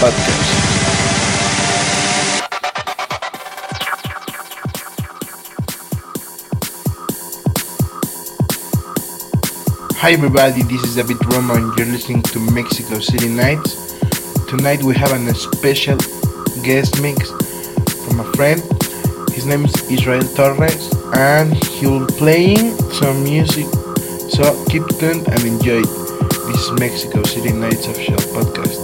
podcast. Hi everybody, this is David Roma and you're listening to Mexico City Nights. Tonight we have a special guest mix from a friend. His name is Israel Torres and he will playing some music. So keep tuned and enjoy. This Mexico City Nights official podcast.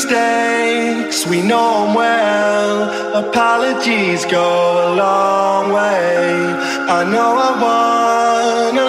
mistakes, we know 'em well. Apologies go a long way. I know I want a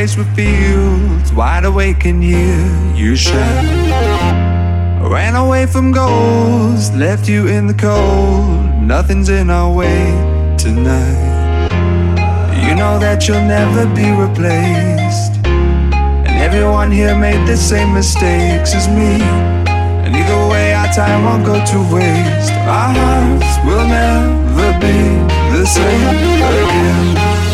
with fields. Wide awake and hear you shout. Ran away from goals, left you in the cold. Nothing's in our way tonight. You know that you'll never be replaced. And everyone here made the same mistakes as me. And either way, our time won't go to waste. Our hearts will never be the same again.